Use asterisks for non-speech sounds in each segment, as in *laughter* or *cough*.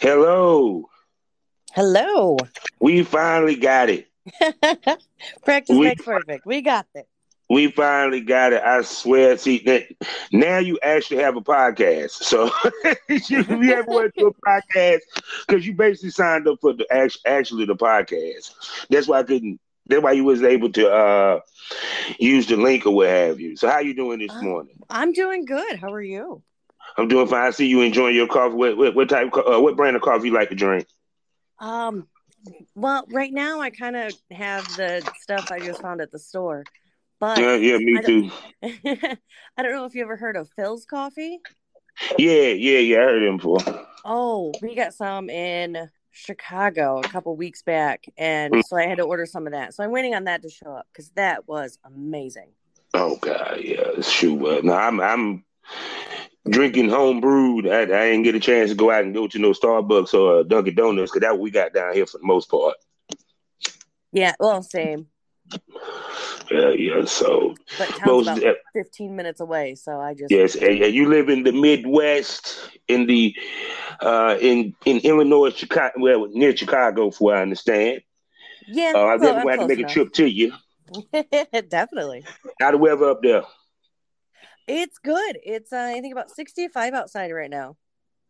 Hello. Hello. We finally got it. *laughs* Practice We- makes perfect. We got it. We finally got it. I swear. See, that now you actually have a podcast. So *laughs* you, you ever went to a podcast because you basically signed up for the act- actually the podcast. That's why I couldn't. That's why you was able to uh use the link or what have you. So how you doing this Oh. morning? I'm doing good. How are you? I'm doing fine. I see you enjoying your coffee. What, what, what type? Uh, what brand of coffee you like to drink? Um, well, right now I kind of have the stuff I just found at the store, but Yeah, yeah, me I too. *laughs* I don't know if you ever heard of Philz Coffee. Yeah, yeah, yeah. I heard him before. Oh, we got some in Chicago a couple weeks back, and Mm. so I had to order some of that. So I'm waiting on that to show up because that was amazing. Oh God, yeah, shoot. Uh, no, I'm I'm drinking home brewed. I, I didn't get a chance to go out and go to no Starbucks or Dunkin' Donuts because that what we got down here for the most part. Yeah, well, same, Yeah, yeah. So but most about uh, 15 minutes away, so I just yes, and, and you live in the Midwest in the uh in in Illinois, Chicago, well near Chicago, for what I understand. yeah. Uh, I never had to make a trip to you. *laughs* Definitely. How the weather up there? It's good. It's uh, I think about 65 outside right now.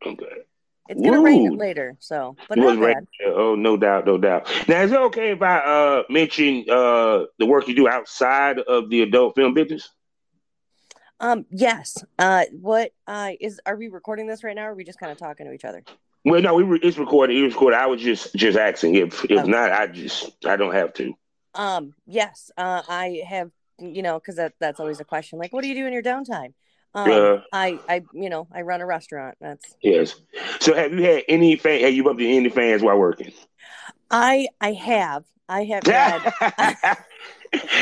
Okay. It's gonna rain later, so but not bad. Oh, no doubt, no doubt. Now, is it okay if I uh mention uh the work you do outside of the adult film business? Um, yes. Uh, what uh is are we recording this right now? Or are we just kind of talking to each other? Well, no, we re- it's recorded. It's recorded. I was just just asking. If if Okay. not, I just I don't have to. Um, yes. Uh, I have you know because that that's always a question. Like, what do you do in your downtime? Um, Yeah. I I you know I run a restaurant. That's Yes. So, have you had any fan? Have you bumped into any fans while working? I I have I have had *laughs*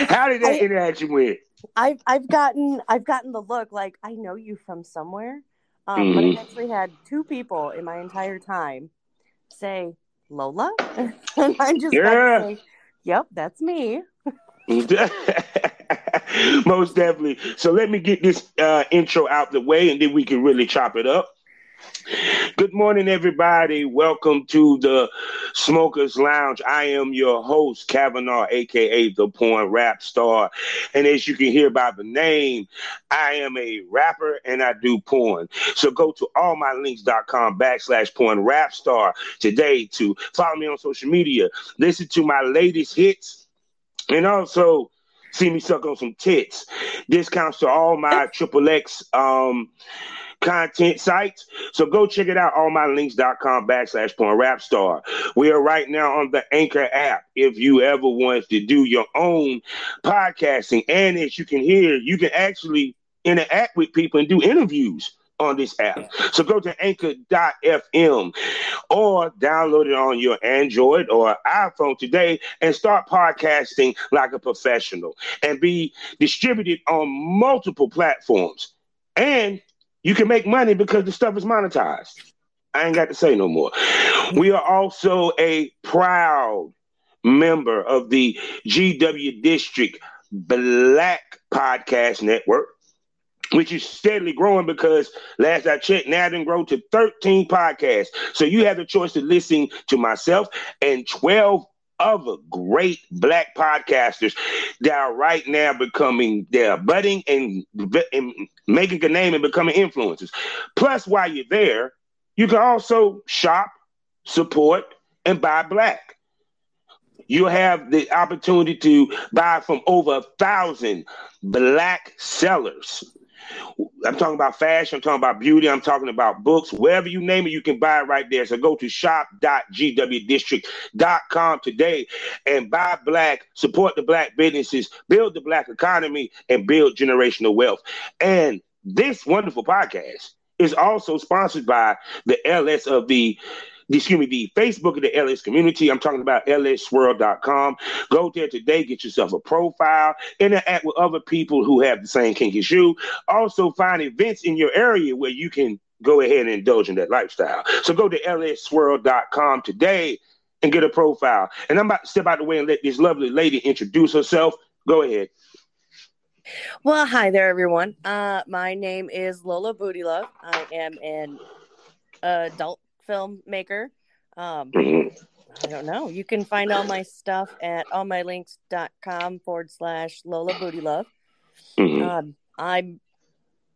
How did that I- interaction went? I've I've gotten I've gotten the look like I know you from somewhere. Um, but Mhm. I've actually had two people in my entire time say Lola, *laughs* and I'm just Yeah. like, "Yep, that's me." *laughs* *laughs* Most definitely. So let me get this uh, intro out the way, and then we can really chop it up. Good morning, everybody. Welcome to the Smokers Lounge. I am your host, Kavanaugh, aka the Porn Rap Star. And as you can hear by the name, I am a rapper and I do porn. So go to allmylinks.com backslash porn rap star today to follow me on social media, listen to my latest hits, and also see me suck on some tits. Discounts to all my triple X um content sites. So go check it out, allmylinks.com backslash porn rap star. We are right now on the Anchor app. If you ever want to do your own podcasting, and as you can hear, you can actually interact with people and do interviews on this app. So go to anchor.fm or download it on your Android or iPhone today and start podcasting like a professional and be distributed on multiple platforms. And you can make money because the stuff is monetized. I ain't got to say no more. We are also a proud member of the GW District Black Podcast Network, which is steadily growing because last I checked, now done grow to 13 podcasts. So you have the choice to listen to myself and 12 other great black podcasters that are right now becoming they're budding and, and making a name and becoming influencers. Plus, while you're there, you can also shop support, and buy black. You have the opportunity to buy from over a thousand black sellers. I'm talking about fashion, I'm talking about beauty, I'm talking about books. Wherever you name it, you can buy it right there. So go to shop.gwdistrict.com today and buy black, support the black businesses, build the black economy, and build generational wealth. And this wonderful podcast is also sponsored by the LS of the excuse me, the Facebook of the LS community. I'm talking about lsswirl.com. Go there today, get yourself a profile, interact with other people who have the same kink as you. Also, find events in your area where you can go ahead and indulge in that lifestyle. So go to lsswirl.com today and get a profile. And I'm about to step out of the way and let this lovely lady introduce herself. Go ahead. Well, hi there, everyone. Uh, my name is Lola Booty Love. I am an adult filmmaker. Um, Mhm. I don't know. You can find all my stuff at allmylinks.com forward slash Lola Booty Love. Mhm. Um, I'm,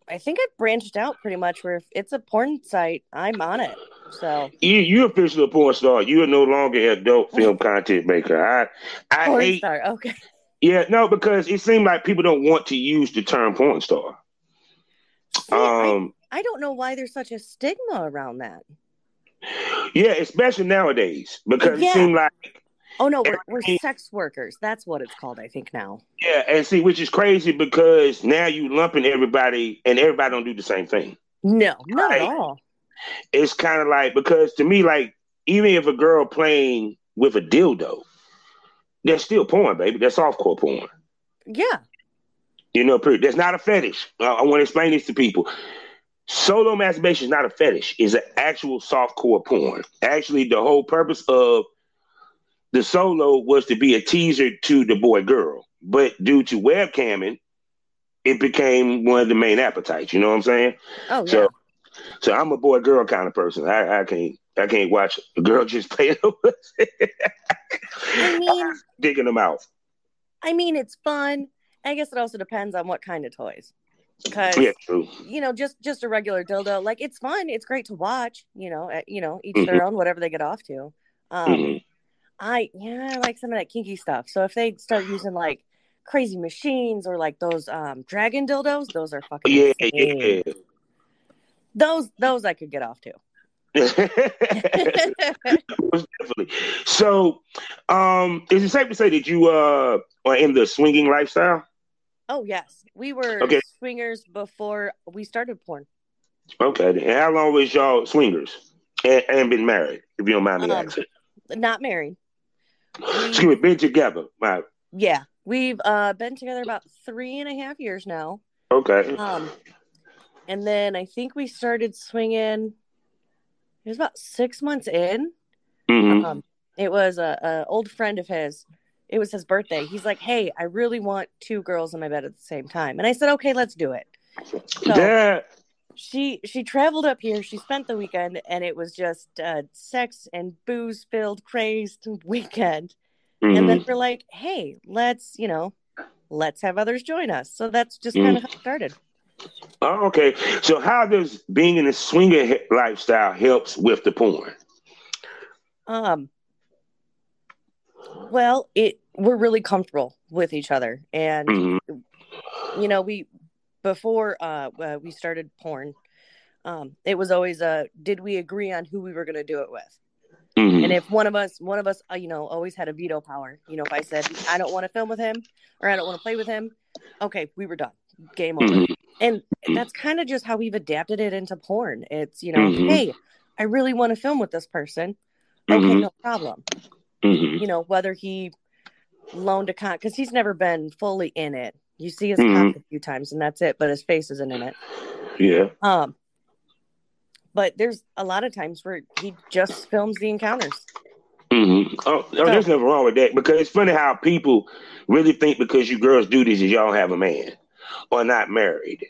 I think I've branched out pretty much where if it's a porn site, I'm on it. So, You you officially a porn star. You are no longer an adult film content maker. I I porn hate star. Okay. yeah, no, because it seems like people don't want to use the term porn star. See, I, Um I don't know why there's such a stigma around that. Yeah, especially nowadays. Because Yeah. it seems like Oh no, we're, we're sex workers. That's what it's called, I think now. yeah, and see, which is crazy because now you lumping everybody and everybody don't do the same thing. No, not Right. at all. It's kind of like because to me, like even if a girl playing with a dildo, that's still porn, baby. That's softcore porn. Yeah. You know. That's not a fetish. Uh, I want to explain this to people. Solo masturbation is not a fetish. It's an actual softcore porn. Actually, the whole purpose of the solo was to be a teaser to the boy girl, but due to webcamming, it became one of the main appetites. You know what I'm saying? Oh yeah. So, so I'm a boy girl kind of person. I, I can't I can't watch a girl *laughs* just play I mean, digging them out. I mean, it's fun. I guess it also depends on what kind of toys. Because Yeah, true. you know, just just a regular dildo, like it's fun. It's great to watch. You know, uh, you know, each Mm-hmm. their own, whatever they get off to. Um, Mhm. I yeah, I like some of that kinky stuff. So if they start using like crazy machines or like those um dragon dildos, those are fucking Yeah, insane. yeah. Those those I could get off to. *laughs* Definitely. So, um, is it safe to say that you uh are in the swinging lifestyle? oh yes, we were Okay. Swingers before we started porn. Okay. And how long was y'all swingers and, and been married? If you don't mind me Um, asking. Not married. *gasps* Excuse me, been together. Yeah, we've uh been together about three and a half years now. okay. Um, and then I think we started swinging. It was about six months in. hmm Um, it was a, a old friend of his. It was his birthday. He's like, "Hey, I really want two girls in my bed at the same time," and I said, "Okay, let's do it." So That she she traveled up here. She spent the weekend, and it was just uh, sex and booze filled, crazed weekend. And then we're like, "Hey, let's you know, let's have others join us." So that's just kind of how it started. Oh, okay. So how does being in a swinger he- lifestyle helps with the porn? Um, well, it we're really comfortable with each other, and Mhm. you know, we before uh, uh we started porn, um, it was always uh, did we agree on who we were going to do it with? Mhm. And if one of us, one of us, uh, you know, always had a veto power. You know, if I said I don't want to film with him or I don't want to play with him, okay, we were done, game over. Mhm. And that's kind of just how we've adapted it into porn. It's you know, Mhm. hey, I really want to film with this person. Okay, Mhm. no problem. You know, whether he loaned a con because he's never been fully in it. You see his Mhm. cock a few times and that's it, but his face isn't in it. Yeah. Um, but there's a lot of times where he just films the encounters. Mm-hmm. Oh, oh, there's nothing wrong with that because it's funny how people really think because you girls do this, is y'all have a man or not married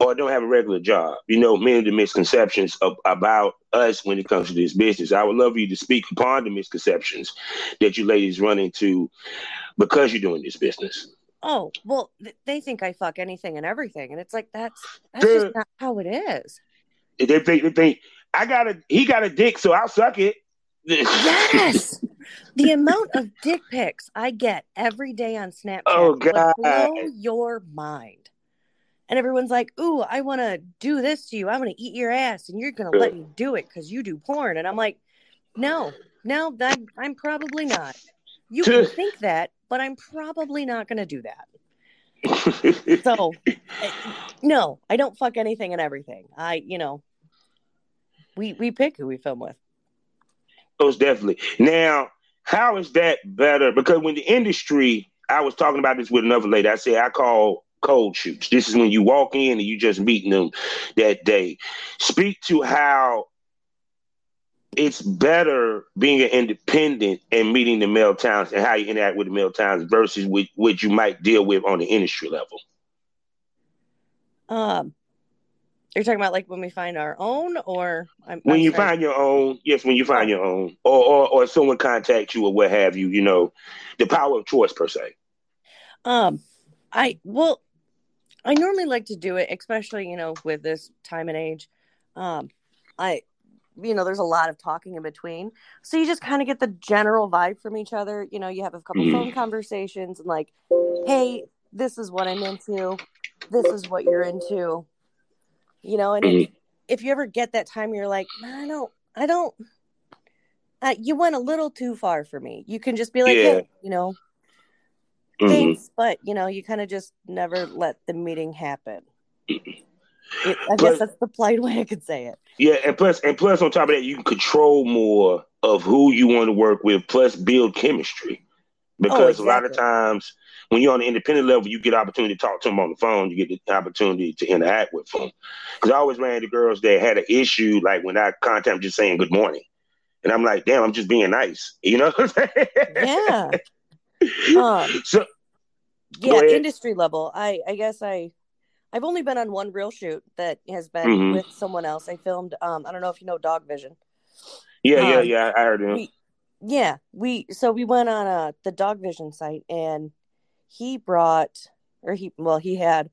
or don't have a regular job. You know, many of the misconceptions of, about us when it comes to this business. I would love you to speak upon the misconceptions that you ladies run into because you're doing this business. Oh well, th- they think I fuck anything and everything, and it's like that's that's just not how it is. They think, they think I got a he got a dick, so I'll suck it. Yes. *laughs* the amount of dick pics I get every day on Snapchat Oh, God. blow your mind. And everyone's like, "Ooh, I want to do this to you. I want to eat your ass, and you're gonna let me do it because you do porn." And I'm like, "No, no, that I'm probably not. You can *laughs* think that, but I'm probably not gonna do that." *laughs* So, eh, no, I don't fuck anything and everything. I, you know, we we pick who we film with. Most definitely. Now, how is that better? Because when the industry, I was talking about this with another lady. I said I call cold shoots. This is when you walk in and you just meeting them that day. Speak to how it's better being an independent and meeting the male talents and how you interact with the male talents versus what, what you might deal with on the industry level. Um, you're talking about like when we find our own, or I'm, When I'm you sorry. find your own, yes, when you find your own, or, or or someone contacts you or what have you, you know, the power of choice per se. Um, I well, I normally like to do it, especially you know with this time and age. Um, I, you know, there's a lot of talking in between, so you just kind of get the general vibe from each other. You know, you have a couple Mhm. phone conversations and like, hey, this is what I'm into, this is what you're into. You know, and Mhm. if, if you ever get that time, you're like, I don't, I don't. Uh, you went a little too far for me. You can just be like, Yeah. hey, you know, Mhm. thanks, but you know, you kind of just never let the meeting happen. It, I But- guess that's the polite way I could say it. Yeah, and plus, and plus, on top of that, you can control more of who you want to work with. Plus, build chemistry because a lot of times when you're on the independent level, you get opportunity to talk to them on the phone. You get the opportunity to interact with them. Because I always ran into girls that had an issue, like when I contact them, just saying good morning, and I'm like, damn, I'm just being nice, you know? Yeah. *laughs* Um, *laughs* So yeah, industry level. I I guess I I've only been on one real shoot that has been Mhm. with someone else. I filmed. Um, I don't know if you know Dog Vision. yeah, yeah, Um, yeah. I heard him. Yeah, we so we went on uh the Dog Vision site and he brought or he well he had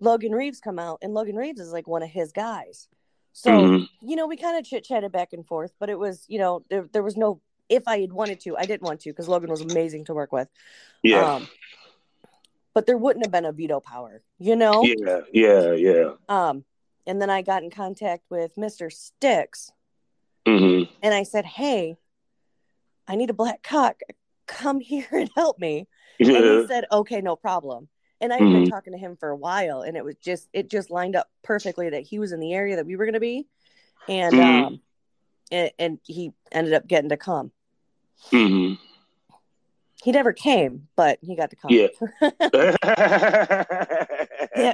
Logan Reeves come out and Logan Reeves is like one of his guys. So Mhm. you know we kind of chit chatted back and forth, but it was you know there there was no if I had wanted to I didn't want to because Logan was amazing to work with. Yeah, Um, but there wouldn't have been a veto power, you know. yeah, yeah, yeah. Um, and then I got in contact with Mister Sticks hmm and I said, "Hey, I need a black cock. Come *laughs* here and help me." And he said, "Okay, no problem." And I had been talking to him for a while, and it was just it just lined up perfectly that he was in the area that we were going to be, and Mhm. um, and, and he ended up getting to come. Hmm He never came, but he got to come. Yeah. *laughs* *laughs* Yeah.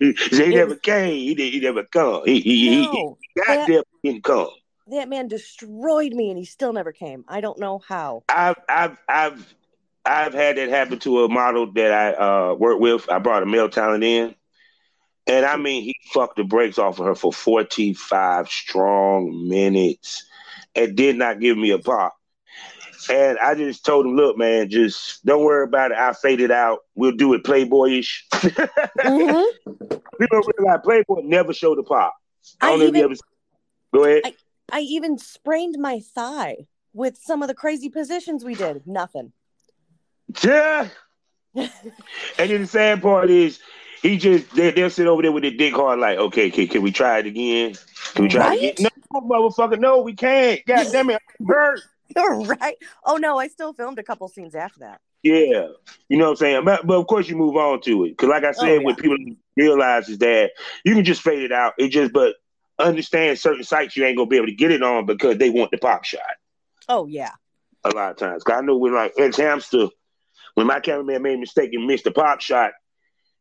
he never came. He, did, he never come. He, he, he, no, he got that- there, didn't come. that man destroyed me, and he still never came. I don't know how. I've, I've, I've, I've had that happen to a model that I uh, work with. I brought a male talent in, and I mean, he fucked the brakes off of her for forty-five strong minutes, and did not give me a pop. And I just told him, "Look, man, just don't worry about it. I faded out. We'll do it playboyish." *laughs* Mhm. People don't realize Playboy never showed a pop. I I don't know if you even ever. Go ahead. I- I even sprained my thigh with some of the crazy positions we did. Nothing. Yeah. *laughs* and then the sad part is, he just they, they'll sit over there with their dick hard, like, okay, can, can we try it again? Can we try Right? it again? No, motherfucker, no, we can't. God damn it, I'm hurt. *laughs* right? Oh no, I still filmed a couple scenes after that. Yeah, you know what I'm saying. But, but of course, you move on to it because, like I oh, said, Oh, what people don't realize is that you can just fade it out. It just, but understand certain sites you ain't gonna be able to get it on because they want the pop shot. Oh yeah. a lot of times, Cause I know when like xHamster, when my cameraman made a mistake and missed the pop shot,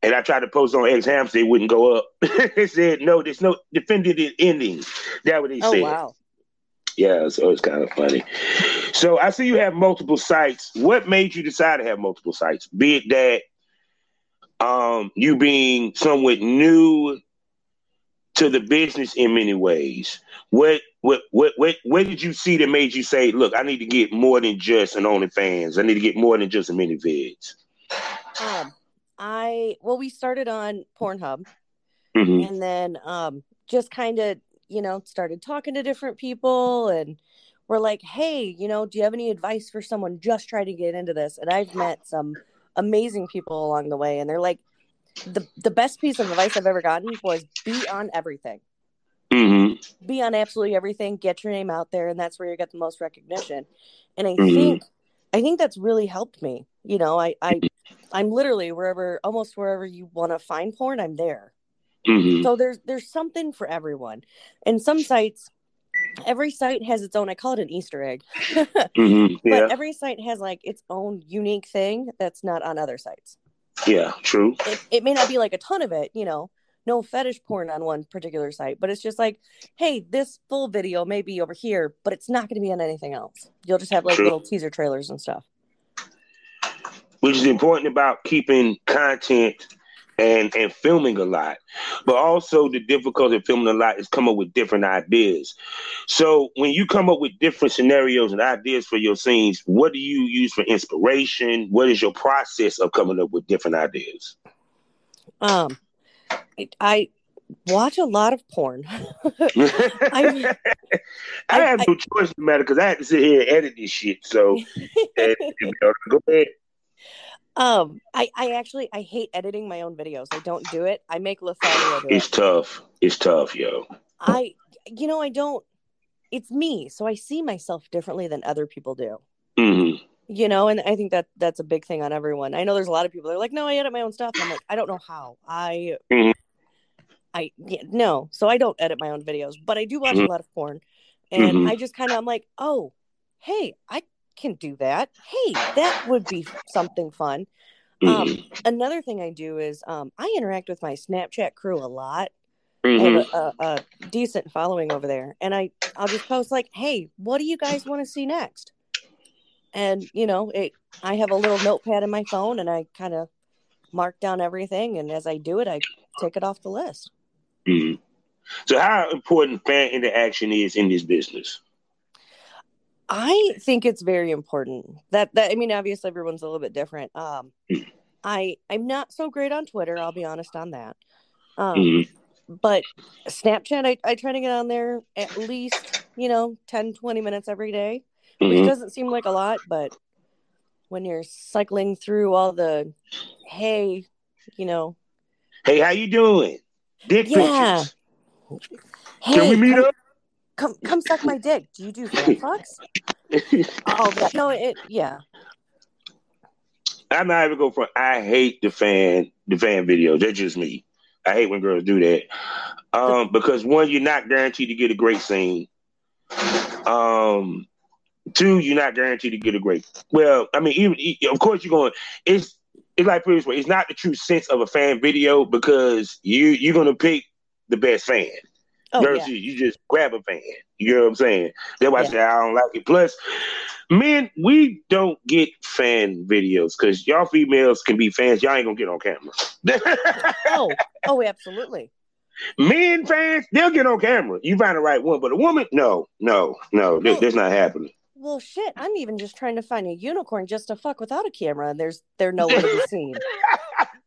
and I tried to post on xHamster, it wouldn't go up. *laughs* it said no, there's no definitive ending. That what they Oh said. wow. Yeah, so it's kind of funny. So I see you have multiple sites. What made you decide to have multiple sites? Be it that um you being somewhat new to the business in many ways. What what what what what did you see that made you say, look, I need to get more than just an OnlyFans. I need to get more than just a ManyVids. Um, I well, we started on Pornhub, hmm and then um, just kind of you know started talking to different people, and were like, "Hey, you know, do you have any advice for someone just trying to get into this?" And I've met some amazing people along the way, and they're like, "the the best piece of advice I've ever gotten was be on everything, Mm-hmm. be on absolutely everything, get your name out there, and that's where you get the most recognition." And I Mhm. think I think that's really helped me. You know, I I I'm literally wherever, almost wherever you want to find porn, I'm there. Mm-hmm. So there's there's something for everyone. And some sites, every site has its own. I call it an Easter egg. *laughs* Mm-hmm. Yeah. But every site has like its own unique thing that's not on other sites. yeah. True. It, it may not be like a ton of it, you know, no fetish porn on one particular site, but it's just like, hey, this full video may be over here, but it's not going to be on anything else. You'll just have like True. little teaser trailers and stuff. which is important about keeping content and and filming a lot. But also the difficulty of filming a lot is come up with different ideas. So when you come up with different scenarios and ideas for your scenes, what do you use for inspiration? What is your process of coming up with different ideas? Um, I, I watch a lot of porn. *laughs* I, I- have no choice in the matter because I had to sit here and edit this shit. So *laughs* and, go ahead. Um, I, I actually I hate editing my own videos. I don't do it. I make Lothario It's it. tough. It's tough, yo. I you know, I don't it's me, so I see myself differently than other people do. hmm You know, and I think that that's a big thing on everyone. I know there's a lot of people that are like, no, I edit my own stuff. I'm like, I don't know how. I Mhm. I yeah, no, so I don't edit my own videos, but I do watch Mhm. a lot of porn. And Mhm. I just kind of I'm like, oh, hey, I can do that. Hey, that would be something fun. Um, Mhm. another thing I do is um, I interact with my Snapchat crew a lot. I Mhm. have a, a, a decent following over there, and I I'll just post like, "Hey, what do you guys want to see next?" And you know, it I have a little notepad in my phone, and I kind of mark down everything, and as I do it, I take it off the list. Mhm. So, how important fan interaction is in this business? I think it's very important. That that I mean, obviously everyone's a little bit different. Um. I I'm not so great on Twitter. I'll be honest on that. Um, Mhm. but Snapchat, I, I try to get on there at least, you know, 10, 20 minutes every day, which Mhm. doesn't seem like a lot, but when you're cycling through all the, hey, you know, Hey, how you doing? Dick Yeah. pictures. hey, Can we meet come, up? Come, come suck my dick. Do you do fan *laughs* fucks? *laughs* Oh, that, no, it, yeah. I'm not even go front. I hate the fan the fan videos. That's just me. I hate when girls do that. Um, because one, you're not guaranteed to get a great scene. Um, two, you're not guaranteed to get a great. Well, I mean, even of course you're going. It's it's like previous way. It's not the true sense of a fan video because you you're gonna pick the best fan Oh, yeah. you just grab a fan. You know what I'm saying? That's why Yeah. I say I don't like it. Plus, men, we don't get fan videos because y'all females can be fans. Y'all ain't gonna get on camera. *laughs* Oh, oh, absolutely. Men fans, they'll get on camera. You find the right one, but a woman, no, no, no, Well- that's not happening. Well, shit, I'm even just trying to find a unicorn just to fuck without a camera, and there's they're nowhere to be *laughs* seen.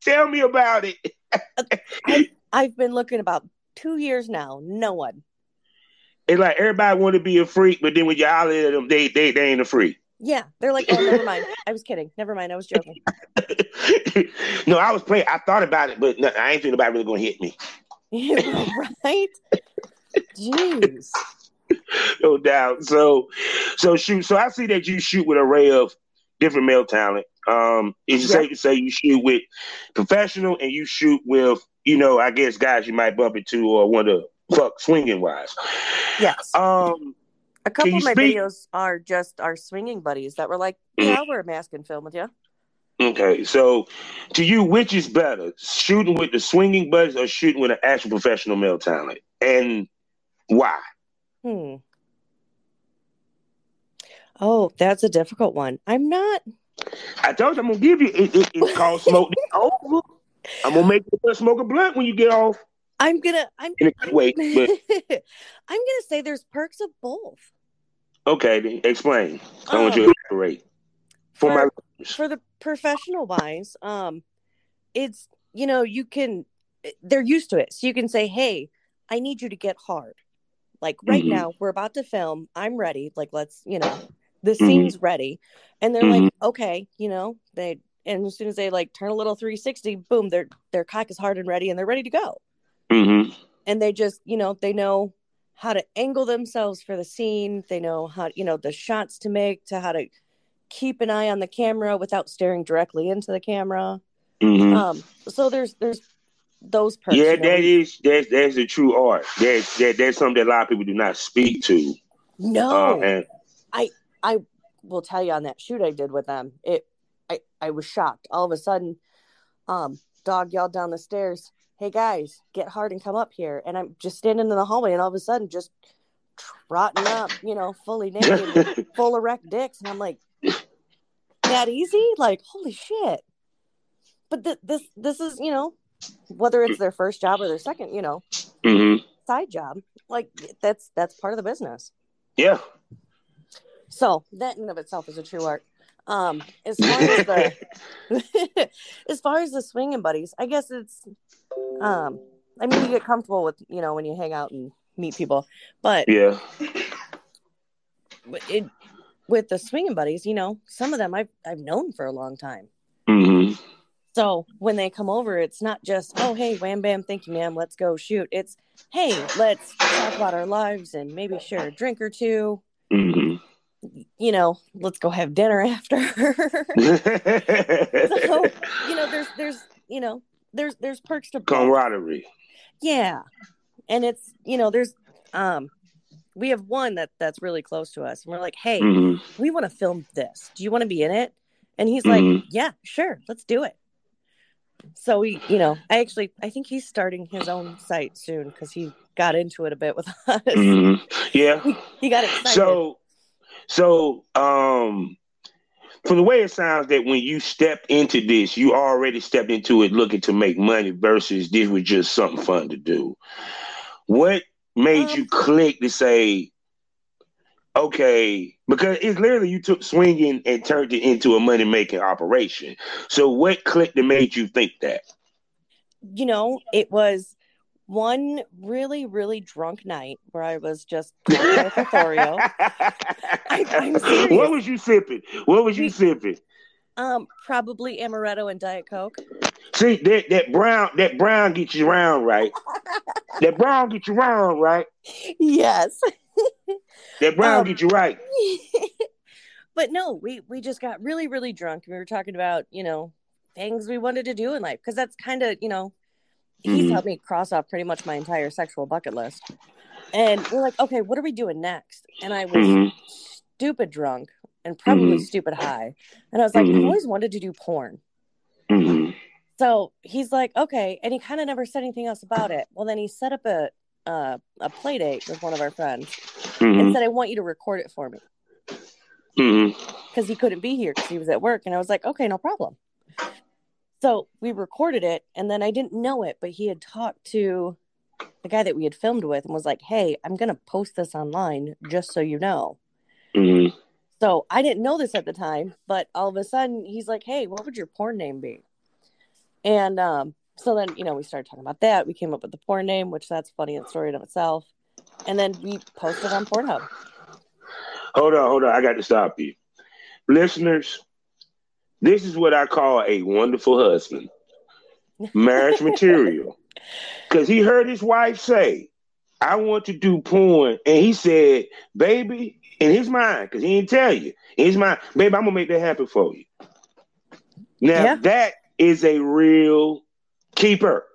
Tell me about it. Uh, I've been looking about two years now. No one. It's like everybody want to be a freak, but then when you holler at them, they they they ain't a freak. Yeah, they're like, oh, never mind. I was kidding. Never mind. I was joking. *laughs* no, I was playing. I thought about it, but no, I ain't think nobody really gonna hit me. *laughs* right? Jeez. *laughs* no doubt. So, so shoot. So I see that you shoot with an array of different male talent. Um, is it Yeah. safe to say you shoot with professional and you shoot with, you know, I guess guys you might bump into or want to fuck swinging wise. Yes. Um, A couple of my speak- videos are just our swinging buddies that were like, *clears throat* yeah, I'll wear a mask and film with you. okay. So, to you, which is better, shooting with the swinging buddies or shooting with an actual professional male talent, and why? Hmm. Oh, that's a difficult one. I'm not. I told you I'm gonna give you. It, it, it's called smoke over. I'm gonna make you smoke a blunt when you get off I'm gonna. I'm. good. But *laughs* I'm gonna say there's perks of both. okay, then explain. I want Um, you to elaborate for my. for the professional wise um it's you know you can they're used to it so you can say hey i need you to get hard Like right Mhm. now, we're about to film. I'm ready. Like let's, you know, the Mhm. scene's ready. And they're Mhm. like, okay, you know, they and as soon as they like turn a little 360, boom, their their cock is hard and ready and they're ready to go. hmm And they just, you know, they know how to angle themselves for the scene. They know how, you know, the shots to make, to how to keep an eye on the camera without staring directly into the camera. hmm Um, so there's there's those perks. yeah, that is that's that's a true art. That's that that's something that a lot of people do not speak to. no. Uh, and I will tell you on that shoot I did with them, it I, I was shocked. All of a sudden, um, dog yelled down the stairs, Hey guys, get hard and come up here. And I'm just standing in the hallway and all of a sudden just trotting up, you know, fully naked, *laughs* full erect dicks. And I'm like, that easy? Like, holy shit. But th- this this is, you know, whether it's their first job or their second, you know, hmm side job, like that's that's part of the business. yeah, So that in and of itself is a true art. Um, as far as the *laughs* *laughs* as far as the swinging buddies, I guess it's um, I mean you get comfortable with you know when you hang out and meet people, but yeah, it with the swinging buddies, you know, some of them I've I've known for a long time. hmm So when they come over, it's not just oh hey wham bam thank you ma'am let's go shoot. It's hey let's talk about our lives and maybe share a drink or two. You know, let's go have dinner *laughs* after. *laughs* so you know there's there's you know there's there's perks to camaraderie. yeah. And it's you know there's um we have one that that's really close to us. And we're like hey hmm we want to film this. Do you want to be in it? And he's like Mhm. yeah sure. Let's do it. So we you know i actually i think he's starting his own site soon because he got into it a bit with *laughs* us. Hmm Yeah. he got excited. So, so um, from the way it sounds that when you stepped into this, you already stepped into it looking to make money versus this was just something fun to do. What made Um, you click to say, okay, because it's literally you took swinging and turned it into a money making operation. So, what clicked that made you think that? you know it was one really really drunk night where i was just *laughs* calling with Lothario. I'm what was you sipping? What was you sipping? Um, probably amaretto and diet coke. See that that brown that brown gets you round right. *laughs* that brown gets you round right. yes, That *laughs* brown Um, gets you right. but no, we we just got really really drunk. We were talking about you know things we wanted to do in life because that's kind of you know he's Mhm. helped me cross off pretty much my entire sexual bucket list. And we're like, okay, what are we doing next? And I was Mhm. stupid drunk and probably Mhm. stupid high. And I was like, Mhm. I always wanted to do porn. hmm So he's like, okay, and he kind of never said anything else about it. Well, then he set up a uh, a play date with one of our friends and said, I want you to record it for me because he couldn't be here because he was at work. And I was like, okay, no problem. So we recorded it, and then I didn't know it, but he had talked to the guy that we had filmed with and was like, hey, I'm gonna post this online just so you know. hmm So I didn't know this at the time, but all of a sudden he's like, "Hey, what would your porn name be?" And um, so then you know we started talking about that. We came up with the porn name, which that's funny in story in itself. And then we posted on Pornhub. Hold on, hold on. I got to stop you, listeners. This is what I call a wonderful husband, marriage *laughs* material. Because he heard his wife say, "I want to do porn," and he said, "Baby." In his mind, because he didn't tell you. In his mind, baby, I'm gonna make that happen for you. Now Yeah. that is a real keeper.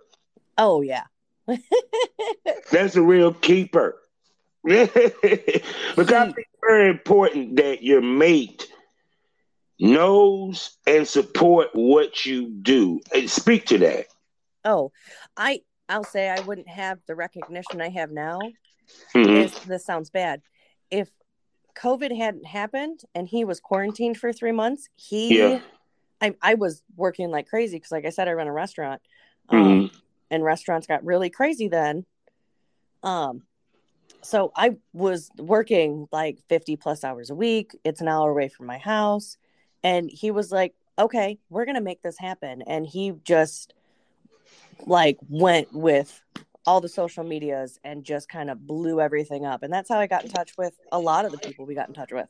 Oh yeah, *laughs* That's a real keeper. *laughs* because I think it's very important that your mate knows and support what you do. And speak to that. oh, I I'll say I wouldn't have the recognition I have now. Mhm. This this sounds bad. If COVID hadn't happened and he was quarantined for three months, he Yeah. I I was working like crazy because like I said, I run a restaurant. Um, Mhm. and restaurants got really crazy then. Um, so I was working like 50 plus hours a week. It's an hour away from my house. And he was like, okay, we're going to make this happen. And he just like went with all the social medias and just kind of blew everything up. And that's how I got in touch with a lot of the people we got in touch with.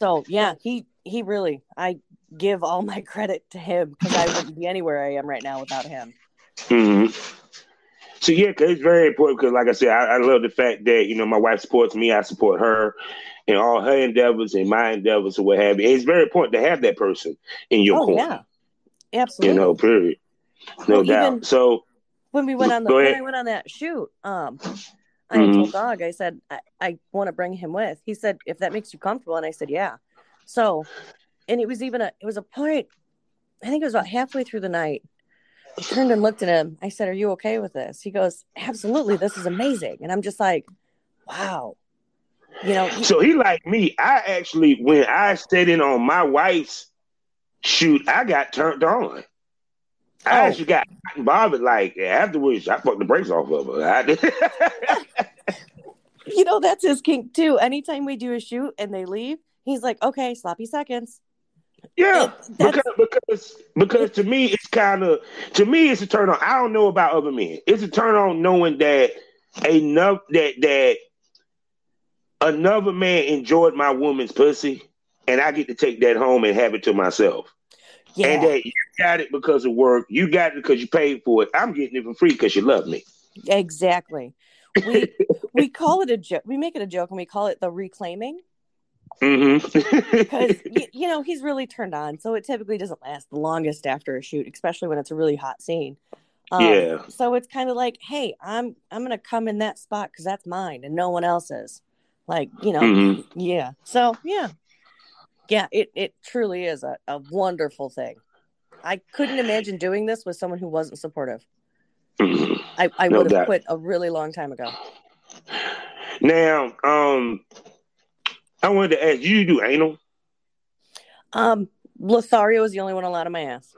So yeah, he he really I give all *laughs* my credit to him because I wouldn't be anywhere I am right now without him. Mm-hmm. So yeah, cause it's very important. Because like I said, I, I, love the fact that you know my wife supports me, I support her, and all her endeavors and my endeavors or what have you. It's very important to have that person in your oh, corner. Yeah, absolutely. You know, period. No well, doubt. So when we went on the when I went on that shoot, um, I mm-hmm. told Dog, I said I, I want to bring him with. He said if that makes you comfortable, and I said yeah. So, and it was even a it was a point. I think it was about halfway through the night. I turned and looked at him. I said, "Are you okay with this?" He goes, "Absolutely. This is amazing." And I'm just like, "Wow." You know. So he like me. I actually, when I stayed in on my wife's shoot, I got turned on. I oh. actually got bothered. Like afterwards, I fucked the brakes off of her. *laughs* you know, that's his kink too. Anytime we do a shoot and they leave, he's like, "Okay, sloppy seconds." Yeah, because because because to me it's kind of to me it's a turn on. I don't know about other men. It's a turn on knowing that enough that that another man enjoyed my woman's pussy, and I get to take that home and have it to myself. Yeah. And that you got it because of work, you got it because you paid for it. I'm getting it for free because you love me. Exactly. We we call it a joke. We make it a joke and we call it the reclaiming. Mm-hmm. because you know he's really turned on, so it typically doesn't last the longest after a shoot, especially when it's a really hot scene. Um, yeah. So it's kind of like, hey, I'm I'm gonna come in that spot because that's mine and no one else's. Like you know, mm-hmm. yeah. So yeah, yeah. It it truly is a, a wonderful thing. I couldn't imagine doing this with someone who wasn't supportive. Mm-hmm. I I no would have quit a really long time ago. Now, um, I wanted to ask you, do anal? Um, Lothario is the only one allowed in my ass.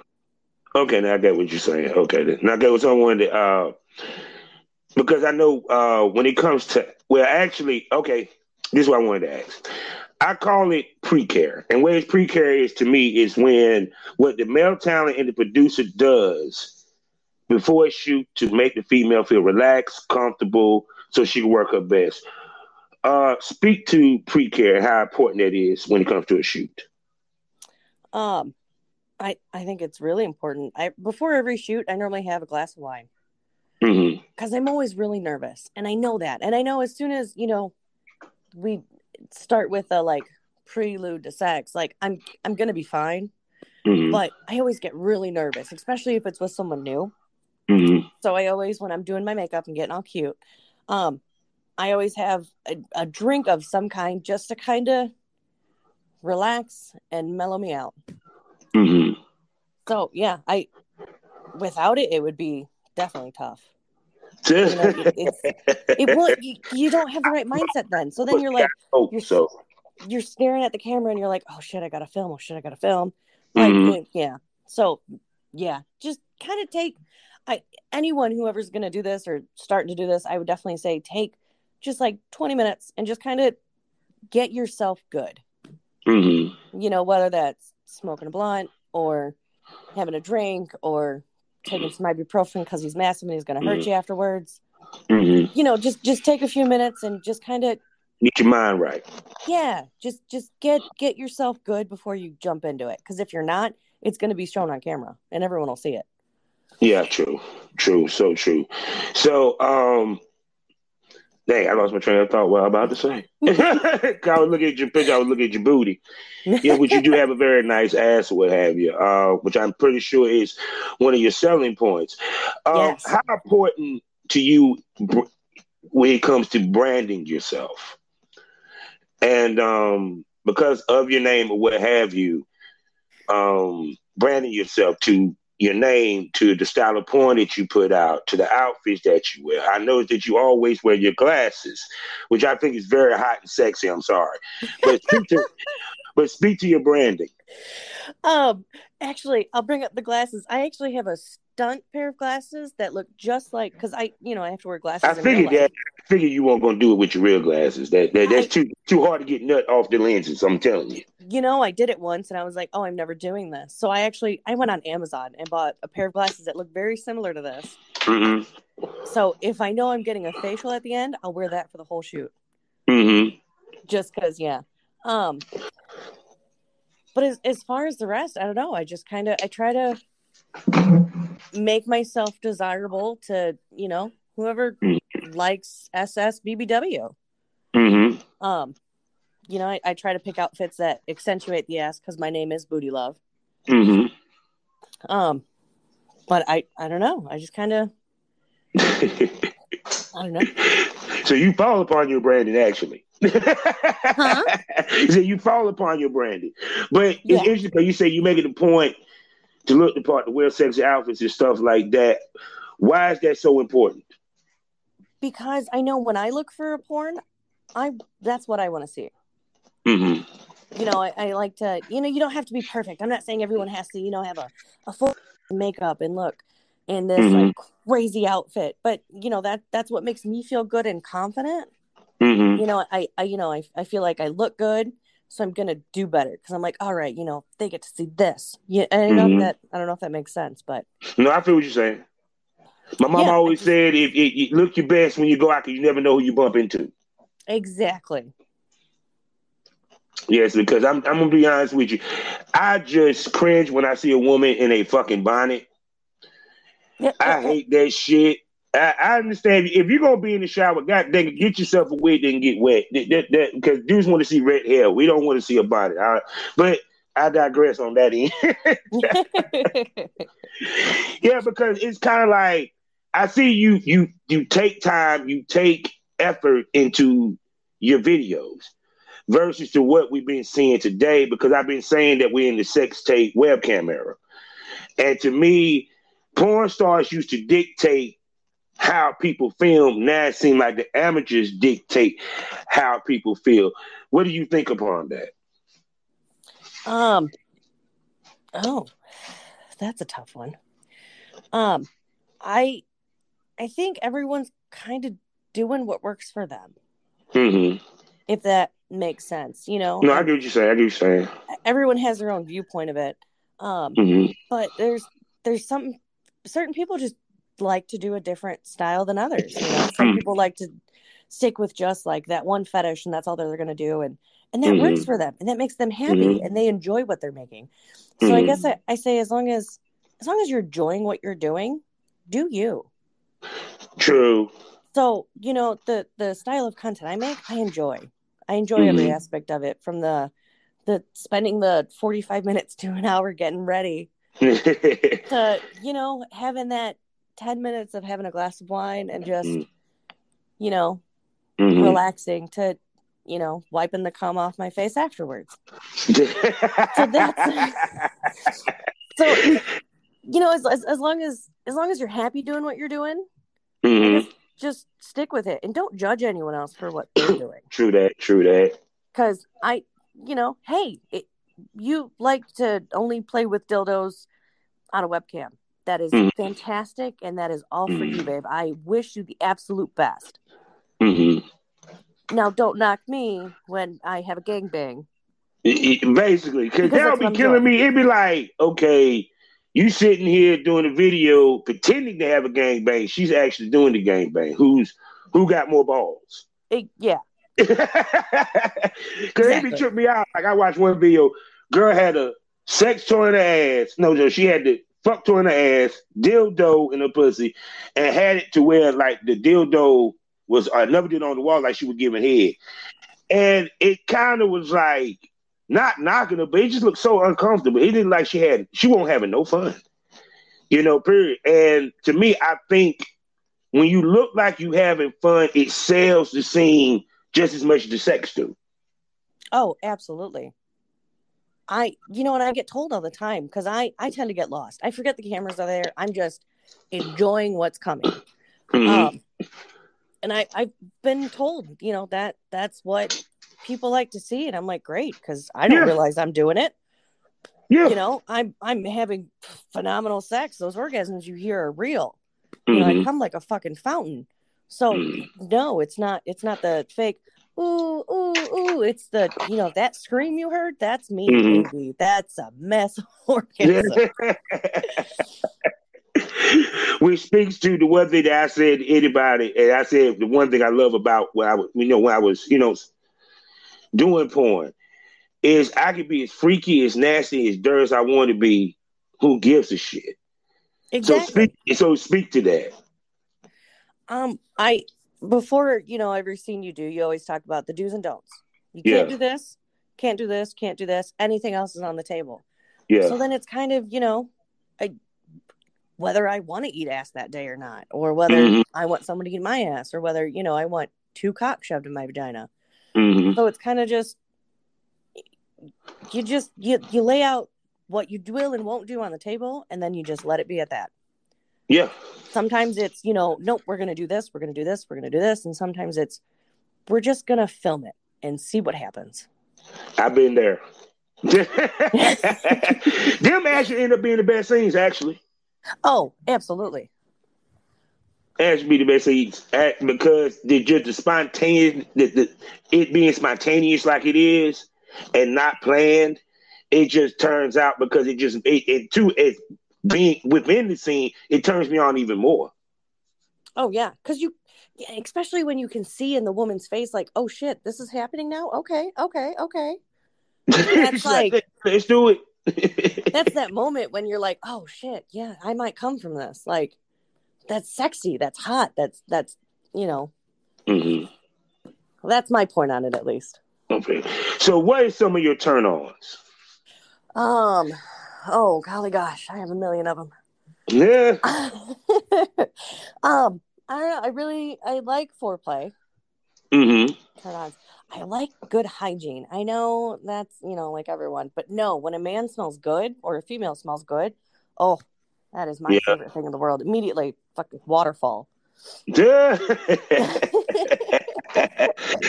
Okay, now I get what you're saying. Okay, then. now I get what I wanted to, uh, because I know uh, when it comes to, well, actually, okay, this is what I wanted to ask. I call it pre-care, and what it's pre-care is to me is when what the male talent and the producer does before a shoot to make the female feel relaxed, comfortable, so she can work her best. Uh, speak to pre-care, how important that is when it comes to a shoot. Um, I I think it's really important. I before every shoot, I normally have a glass of wine because mm-hmm. I'm always really nervous, and I know that. And I know as soon as you know we start with a like prelude to sex, like I'm I'm gonna be fine. Mm-hmm. But I always get really nervous, especially if it's with someone new. Mm-hmm. So I always, when I'm doing my makeup and getting all cute, um, I always have a, a drink of some kind just to kind of relax and mellow me out. Mm-hmm. So yeah, I without it, it would be definitely tough. *laughs* you know, it will. You, you, don't have the right mindset then. So then you're like, you're, so. you're staring at the camera and you're like, oh shit, I gotta film. Oh shit, I gotta film. Like, mm-hmm. yeah. So yeah, just kind of take. I anyone whoever's gonna do this or starting to do this, I would definitely say take just like 20 minutes and just kind of get yourself good. Mm-hmm. You know, whether that's smoking a blunt or having a drink or taking some ibuprofen because he's massive and he's going to hurt mm-hmm. you afterwards. Mm-hmm. You know, just just take a few minutes and just kind of get your mind right. Yeah, just just get get yourself good before you jump into it. Because if you're not, it's going to be shown on camera and everyone will see it. Yeah, true, true, so true. So, um, Dang, I lost my train of thought. What I'm about to say. *laughs* I was looking at your picture. I was looking at your booty. Yeah, which you do have a very nice ass, what have you? Uh, which I'm pretty sure is one of your selling points. Uh, yes. How important to you when it comes to branding yourself? And um, because of your name or what have you, um, branding yourself to your name to the style of porn that you put out to the outfits that you wear. I know that you always wear your glasses, which I think is very hot and sexy. I'm sorry, but speak to, *laughs* but speak to your branding. Um, actually, I'll bring up the glasses. I actually have a stunt pair of glasses that look just like because I, you know, I have to wear glasses. I figured that. I figured you weren't going to do it with your real glasses. That, that that's I, too too hard to get nut off the lenses. I'm telling you. you know, I did it once and I was like, oh, I'm never doing this. So I actually I went on Amazon and bought a pair of glasses that look very similar to this. Mm-hmm. So if I know I'm getting a facial at the end, I'll wear that for the whole shoot. Mm-hmm. Just because, yeah. Um, but as as far as the rest, I don't know. I just kind of I try to make myself desirable to you know whoever likes SS BBW. Mm-hmm. Um, you know, I, I try to pick outfits that accentuate the ass because my name is Booty Love. Mm-hmm. Um, but I I don't know. I just kind of *laughs* I don't know. So you fall upon your branding, actually. Huh? *laughs* so you fall upon your branding, but it's Yeah. interesting because you say you make it a point to look the part, to wear sexy outfits and stuff like that. Why is that so important? Because I know when I look for a porn, I that's what I want to see. Mm-hmm. you know, I, I like to, you know, you don't have to be perfect. I'm not saying everyone has to, you know, have a, a full makeup and look in this Mhm. like crazy outfit. But you know, that that's what makes me feel good and confident. Mm-hmm. You know, I, I you know, I, I feel like I look good, so I'm gonna do better because I'm like, all right, you know, they get to see this. Yeah, and I know Mhm. that I don't know if that makes sense, but No, I feel what you're saying. My mom Yeah, always said, if, if you look your best when you go out, 'cause you never know who you bump into. exactly. Yes, because I'm I'm gonna be honest with you. I just cringe when I see a woman in a fucking bonnet. Yeah, I hate that shit. I, I understand if you're gonna be in the shower, god dang it, get yourself a wig and get wet. That, because dudes want to see red hair. We don't want to see a body. All right? But I digress on that end. *laughs* yeah, because it's kind of like I see you you you take time, you take effort into your videos versus to what we've been seeing today because I've been saying that we're in the sex tape webcam era. And to me, porn stars used to dictate how people film. Now it seems like the amateurs dictate how people feel. What do you think upon that? Um. Oh, that's a tough one. Um, I, I think everyone's kind of doing what works for them, Mm-hmm. if that makes sense. You know, No, I get what you say. I get what you're saying. everyone has their own viewpoint of it. Um, Mm-hmm. but there's there's some certain people just like to do a different style than others. You know, *clears throat* some people like to stick with just like that one fetish, and that's all they're going to do, and and that works Mhm. for them, and that makes them happy, Mhm. and they enjoy what they're making. So I Mhm. guess I, I say as long as as long as you're enjoying what you're doing, do you. True. So you know the the style of content I make, I enjoy. I enjoy every Mhm. aspect of it, from the the spending the 45 minutes to an hour getting ready mm-hmm. *laughs* to you know having that 10 minutes of having a glass of wine and just Mm. you know Mm-hmm. relaxing to you know wiping the cum off my face afterwards so that's *laughs* so you know as, as, as long as as long as you're happy doing what you're doing Mhm. just stick with it and don't judge anyone else for what they're *coughs* doing True that. True that. because i you know hey it, you like to only play with dildos on a webcam that is Mhm. fantastic and that is all for you Mhm. babe i wish you the absolute best Mm-hmm. now don't knock me when i have a gangbang Basically, because Because that that's would be what killing doing. me. It'd be like, okay, you sitting here doing a video pretending to have a gangbang. She's actually doing the gangbang. Who's who got more balls? It- yeah *laughs* Because it be Exactly. tripping me out. Like I watched one video, girl had a sex toy in her ass. No, no, she had the fuck her in the ass, dildo in her pussy, and had it to where like the dildo was uh, another dildo on the wall, like she was giving head. And it kind of was like not knocking her, but it just looked so uncomfortable. It didn't like she had she won't having no fun. You know, period. And to me, I think when you look like you having fun, it sells the scene just as much as the sex do. oh absolutely i you know and i get told all the time because i i tend to get lost i forget the cameras are there i'm just enjoying what's coming Mhm. um and i i've been told you know that that's what people like to see and i'm like great because i don't Yeah. realize i'm doing it yeah. you know i'm i'm having phenomenal sex those orgasms you hear are real you know i Mhm. come like a fucking fountain so Mhm. no it's not it's not the fake ooh, ooh, ooh. It's the, you know, that scream you heard, that's me, mm-hmm. baby. That's a mess *laughs* orgasm. *laughs* Which speaks to the one thing that I said to anybody, and I said the one thing I love about when I was, you know, when I was, you know, doing porn, is I could be as freaky, as nasty, as dirty as I want to be. Who gives a shit? Exactly. So speak. So speak to that. Um, I before you know every scene you do, you always talk about the do's and don'ts. You can't yeah. do this, can't do this, can't do this. Anything else is on the table. Yeah. So then it's kind of you know, I, whether I want to eat ass that day or not, or whether mm-hmm. I want someone to eat my ass, or whether you know I want two cocks shoved in my vagina. Mm-hmm. So it's kind of just you just you you lay out what you will and won't do on the table, and then you just let it be at that. Yeah. Sometimes it's, you know, nope, we're going to do this, we're going to do this, we're going to do this. And sometimes it's, we're just going to film it and see what happens. I've been there. *laughs* Them actually end up being the best scenes, actually. Oh, absolutely. Actually, be the best scenes because they just the spontaneous, the, the, it being spontaneous like it is, and not planned. It just turns out because it just it, it too it being within the scene, it turns me on even more. Oh yeah, because you, especially when you can see in the woman's face, like, oh shit, this is happening now. Okay, okay, okay. *laughs* That's like, *laughs* let's do it. *laughs* that's that moment when you're like, oh shit, yeah, I might come from this. Like, that's sexy. That's hot. That's that's you know. Mm-hmm. Well, that's my point on it, at least. Okay. So, what are some of your turn-ons? Um, Oh, golly gosh, I have a million of them. Yeah. *laughs* um, I don't know. I really I like foreplay. Mm-hmm. Turn on. I like good hygiene. I know that's you know like everyone, but no, when a man smells good or a female smells good, oh, that is my yeah. favorite thing in the world. Immediately, fucking waterfall. Yeah. *laughs* *laughs*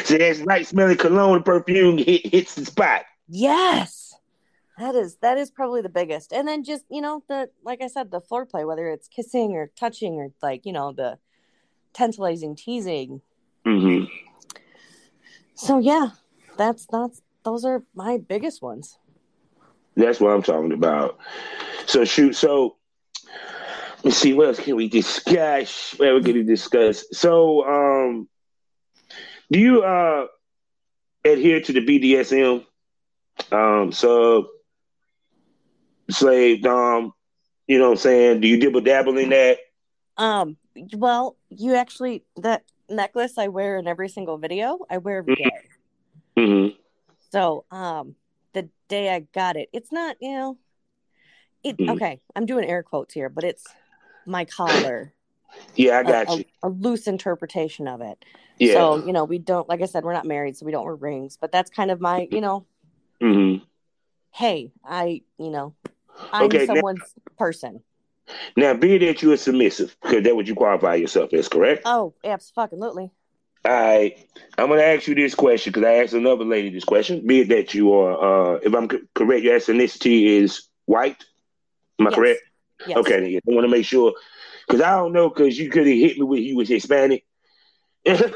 See, that's nice smelling cologne perfume hit, hits the spot. Yes that is that is probably the biggest. And then just you know the like i said the foreplay whether it's kissing or touching or like you know the tantalizing teasing. Mm-hmm. so yeah that's that's those are my biggest ones. That's what i'm talking about. So shoot so let's see what else can we discuss? What we can discuss? So um do you uh adhere to the bdsm um so slave dom? You know what I'm saying? Do you dibble dabble in that? Um, well, you actually that necklace I wear in every single video, I wear every mm-hmm. day. Mm-hmm. So, um, the day I got it, it's not, you know, it mm-hmm. okay. I'm doing air quotes here, but it's my collar. yeah, I got a, you. A, a, loose interpretation of it. Yeah. So, you know, we don't, like I said, we're not married, so we don't wear rings, but that's kind of my, you know, mm-hmm. hey, I, you know, I'm okay, someone's now, person. Now, be that you're submissive, because that's what you qualify yourself as, correct? Oh, absolutely. All right, I'm going to ask you this question because I asked another lady this question. Be it that you are, uh, if I'm c- correct, your ethnicity is white. Am I yes. correct? Yes. Okay, I want to make sure because I don't know because you could have hit me with you was Hispanic. *laughs* *laughs* Sometimes,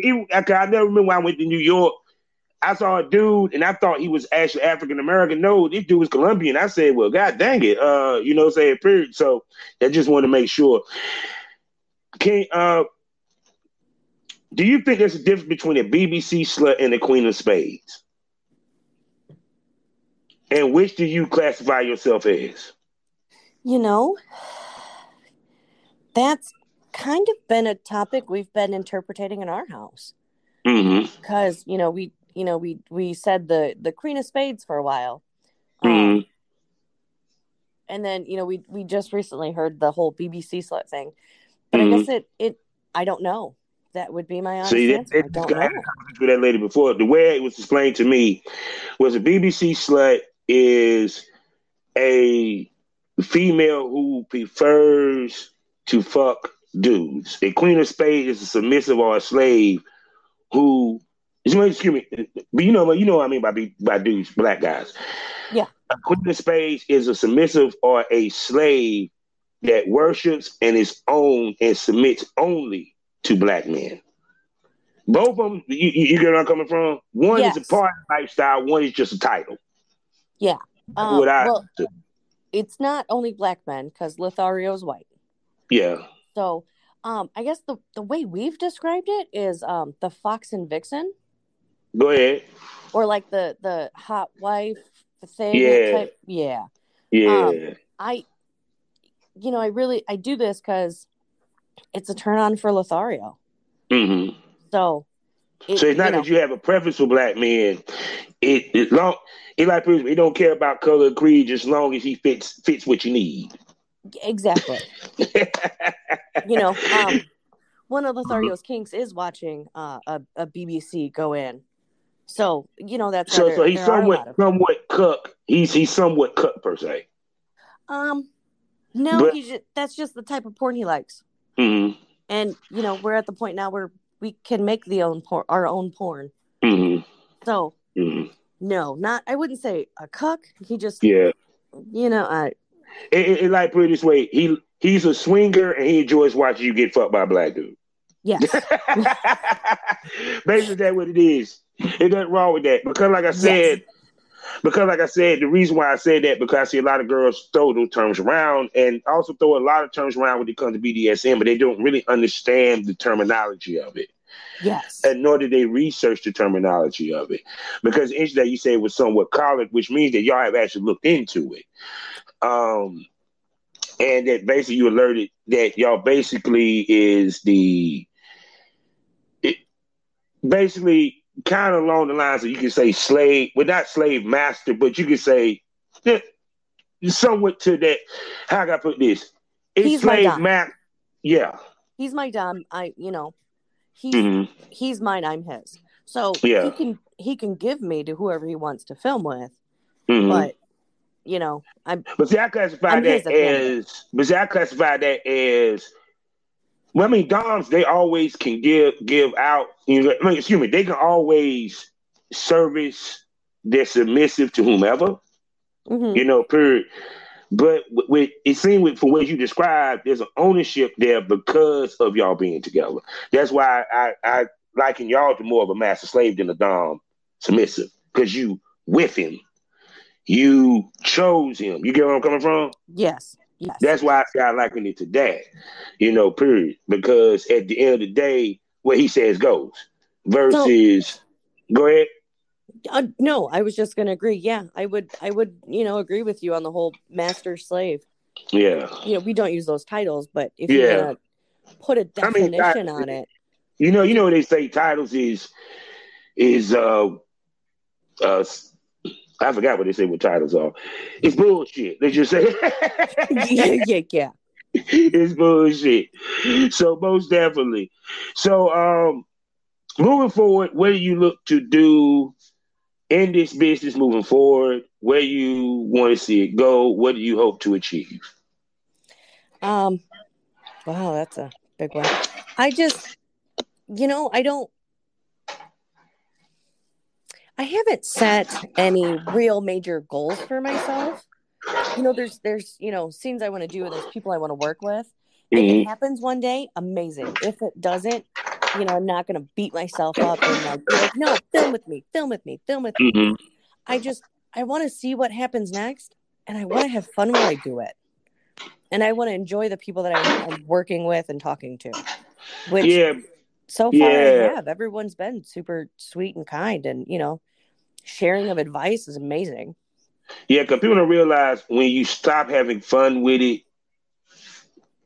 even, I never remember when I went to New York I saw a dude and I thought he was actually African American. No, this dude was Colombian. I said, well, God dang it. Uh, you know, say period. So I just want to make sure. Can uh do you think there's a difference between a BBC slut and a Queen of Spades? And which do you classify yourself as? You know, that's kind of been a topic we've been interpreting in our house. Mm-hmm. Because, you know, we you know we we said the the queen of spades for a while mm. um, and then you know we we just recently heard the whole bbc slut thing but mm. i guess mm-hmm. it it i don't know that would be my honest See, answer. It, I don't know. with that lady before the way it was explained to me was a bbc slut is a female who prefers to fuck dudes a queen of spades is a submissive or a slave who Excuse me, but you know what you know what I mean by by dudes, black guys. Yeah. A queen of spades is a submissive or a slave that worships and is owned and submits only to black men. Both of them, you, you get where I'm coming from. One Yes. is a party lifestyle. One is just a title. Yeah. Um, what I, well, it's not only black men because Lothario's white. yeah, So, um, I guess the the way we've described it is um the fox and vixen, go ahead. or like the the hot wife thing. Yeah. type- yeah. Yeah, Um, I, you know, I really I do this because it's a turn on for Lothario. hmm So, it, so it's not you know, that you have a preference for black men. It it long. It like he don't care about color or creed, just as long as he fits fits what you need. exactly. *laughs* you know, um, one of Lothario's kinks is watching uh, a, a BBC go in. So, you know, that's so there- so he's there are a lot somewhat of- somewhat cuck. He's he's somewhat cuck per se. um, no, But- he just, that's just the type of porn he likes. hmm And, you know, we're at the point now where we can make the own por- our own porn. hmm So, hmm no, not, I wouldn't say a cuck. He just, Yeah. you know, I, It, it, it like put it this way, he he's a swinger and he enjoys watching you get fucked by a black dude. yes. *laughs* Basically, that's what it is. It nothing wrong with that because, like I said, because like I said, the reason why I said that because I see a lot of girls throw those terms around and also throw a lot of terms around when it comes to BDSM, but they don't really understand the terminology of it, yes. and nor did they research the terminology of it. Because the that you say was somewhat colored, which means that y'all have actually looked into it. Um, and that basically you alerted that y'all basically is the it, basically kind of along the lines of you can say slave, well not slave master, but you can say *laughs* somewhat to that. How can I put this? It's He's my slave master. Yeah. He's my dom. I, you know, he's, hmm he's mine. I'm his. So Yeah. he can, he can give me to whoever he wants to film with, hmm but, you know, I'm, But see, I classify I'm that as. But see, I classify that as. Well, I mean, Doms they always can give give out. You know, I mean, excuse me, they can always service their submissive to whomever. mhm. You know, period. But with, with it seems with for what you described, there's an ownership there because of y'all being together. That's why I I liken y'all to more of a master slave than a dom submissive because you with him, you chose him. You get where I'm coming from? yes. Yes. That's why I say I liken it to that. You know, period. Because at the end of the day, what he says goes. Versus, go ahead. Uh, no, I was just going to agree. Yeah, I would, I would, you know, agree with you on the whole master slave. Yeah. You know, we don't use those titles, but if Yeah. you're put a I mean, definition I- on it, You know, you know what they say titles is is uh uh I forgot what they say with titles are. It's bullshit. They just say *laughs* yeah, yeah, yeah. *laughs* it's bullshit. So most definitely. So um moving forward, what do you look to do in this business moving forward? Where you want to see it go? What do you hope to achieve? Um, wow, that's a big one. I just, you know, I don't. I haven't set any real major goals for myself. You know, there's there's you know scenes I want to do there's people I want to work with. If it happens one day, amazing. If it doesn't, you know, I'm not gonna beat myself up and like be like, no, film with me, film with me, film with me. Mhm. I just I want to see what happens next, and I want to have fun while I do it, and I want to enjoy the people that I'm, I'm working with and talking to. Which Yeah, so far yeah. I have. Everyone's been super sweet and kind, and you know, sharing of advice is amazing. Yeah, because people don't realize when you stop having fun with it,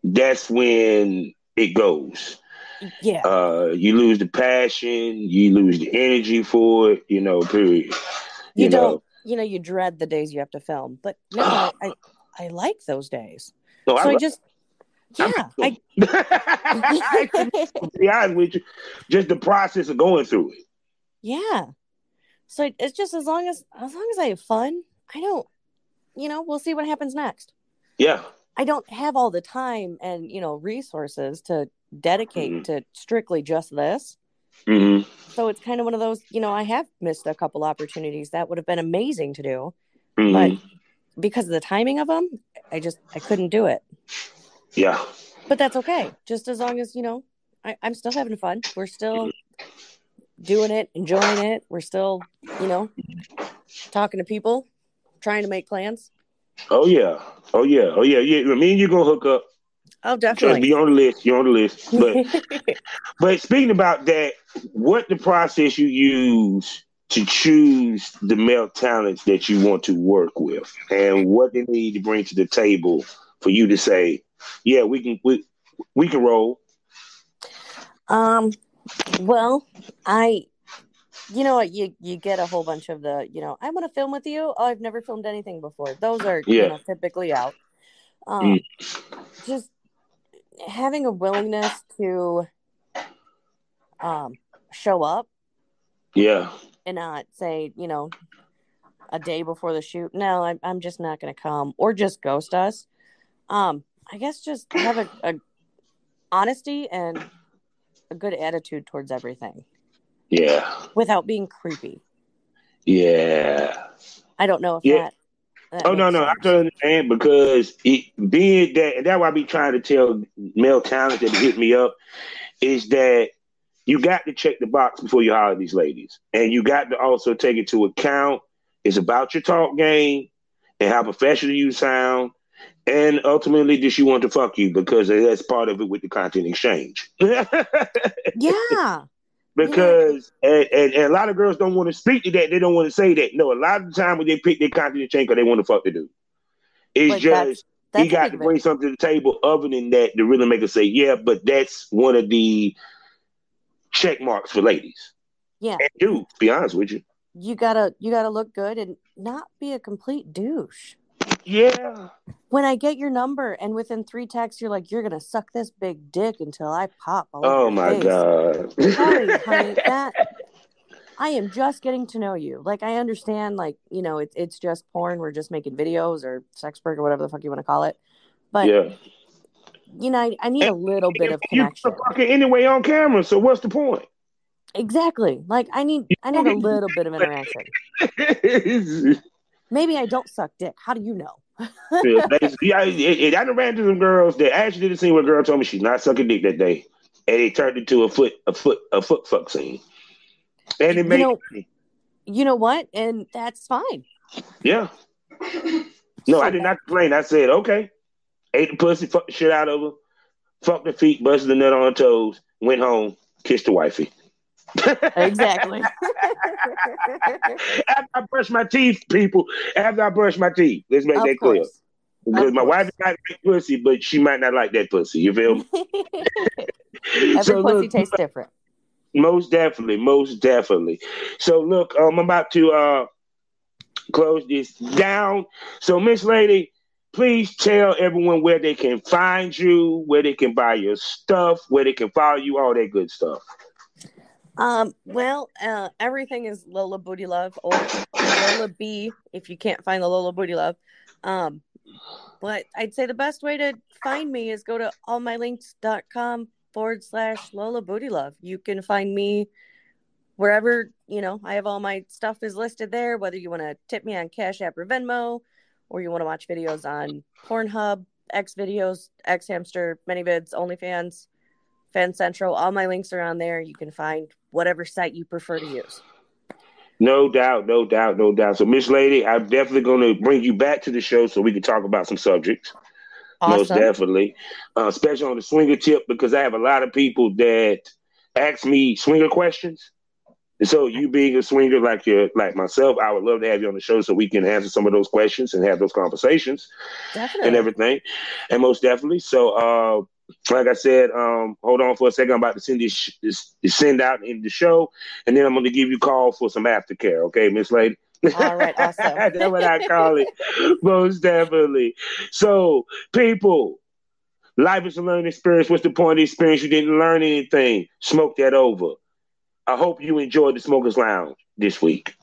that's when it goes. Yeah, Uh, you lose the passion, you lose the energy for it, you know, period. you, You, know, don't. You know, you dread the days you have to film, but no, I, *sighs* I I like those days. no, So I love- just, yeah, I *laughs* to be honest with you, just the process of going through it. Yeah. So it's just as long as as long as I have fun, I don't you know, we'll see what happens next. Yeah. I don't have all the time and, you know, resources to dedicate Mhm. to strictly just this. hmm So it's kind of one of those, you know, I have missed a couple opportunities that would have been amazing to do, hmm but because of the timing of them, I just I couldn't do it. Yeah. But that's okay. Just as long as, you know, I, I'm still having fun. We're still doing it, enjoying it. We're still, you know, talking to people, trying to make plans. Oh yeah, oh yeah, oh yeah, yeah. Me and you gonna hook up. Oh, definitely. Be on the list. You're on the list. But *laughs* but speaking about that, what the process you use to choose the male talents that you want to work with, and what they need to bring to the table for you to say, yeah, we can we we can roll. Um, well, I, you know what, you you get a whole bunch of the, you know, I want to film with you. Oh, I've never filmed anything before. Those are yeah. you know typically out. Um, mm. just having a willingness to um show up. Yeah. And not say, you know, a day before the shoot, no, I'm I'm just not going to come, or just ghost us. Um, I guess just have a, a honesty and a good attitude towards everything. Yeah. Without being creepy. Yeah. I don't know if yeah. that. that oh no, no, sense. I can understand because it being that, and that's why I be trying to tell male talent that hit me up is that you got to check the box before you hire these ladies, and you got to also take into account it's about your talk game and how professional you sound and ultimately, does she want to fuck you because that's part of it with the content exchange? *laughs* yeah. Because yeah. And, and, and, a lot of girls don't want to speak to that. They don't want to say that. No, a lot of the time when they pick their content exchange, because they want to fuck the dude. It's but just that's, that's he got to bring something to the table other than that to really make us say, yeah. But that's one of the check marks for ladies. Yeah, and dude, be honest with you, you gotta you gotta look good and not be a complete douche. Yeah. When I get your number and within three texts, you're like, you're going to suck this big dick until I pop. oh my face. God. Sorry, honey, *laughs* that, I am just getting to know you. Like, I understand, like, you know, it's it's just porn. We're just making videos or sex work or whatever the fuck you want to call it. But, yeah. you know, I, I need and, a little bit of connection. You're fucking anyway on camera. So what's the point? Exactly. Like, I need, I need a little bit of interaction. *laughs* Maybe I don't suck dick. How do you know? yeah, it, I ran to some girls that actually did the scene where a girl told me she's not sucking dick that day, and it turned into a foot, a foot, a foot fuck scene, and it made. You know, you know what? And that's fine. Yeah. No, I did not complain. I said, okay, ate the pussy, fuck the shit out of her, fucked the feet, busted the nut on her toes, went home, kissed the wifey exactly. after I brush my teeth, people, after I brush my teeth, let's make of that clear. Because my wife might like pussy, but she might not like that pussy. You feel me? *laughs* Every so, pussy look, tastes different. Most definitely, most definitely. So look, I'm about to uh close this down. So Miss Lady, please tell everyone where they can find you, where they can buy your stuff, where they can follow you, all that good stuff. Um, well, uh, everything is Lola Booty Love or Lola B if you can't find the Lola Booty Love. Um, but I'd say the best way to find me is go to allmylinks.com forward slash Lola Booty Love. You can find me wherever, you know, I have all my stuff is listed there, whether you want to tip me on Cash App or Venmo, or you want to watch videos on Pornhub, X videos, xHamster, ManyVids, OnlyFans, FanCentro. All my links are on there. You can find whatever site you prefer to use. No doubt, no doubt, no doubt. So, Miss Lady, I'm definitely going to bring you back to the show so we can talk about some subjects. Awesome. Most definitely, uh, especially on the swinger tip, because I have a lot of people that ask me swinger questions. And so, you being a swinger like you like myself, I would love to have you on the show so we can answer some of those questions and have those conversations definitely. and everything. And most definitely, so uh, like I said, um, hold on for a second. I'm about to send this, this, this send out in the show, and then I'm going to give you a call for some aftercare. Okay, Miss Lady. All right, awesome. *laughs* That's what I call it, *laughs* most definitely. So, people, life is a learning experience. What's the point of the experience? You didn't learn anything. Smoke that over. I hope you enjoyed the Smokers Lounge this week.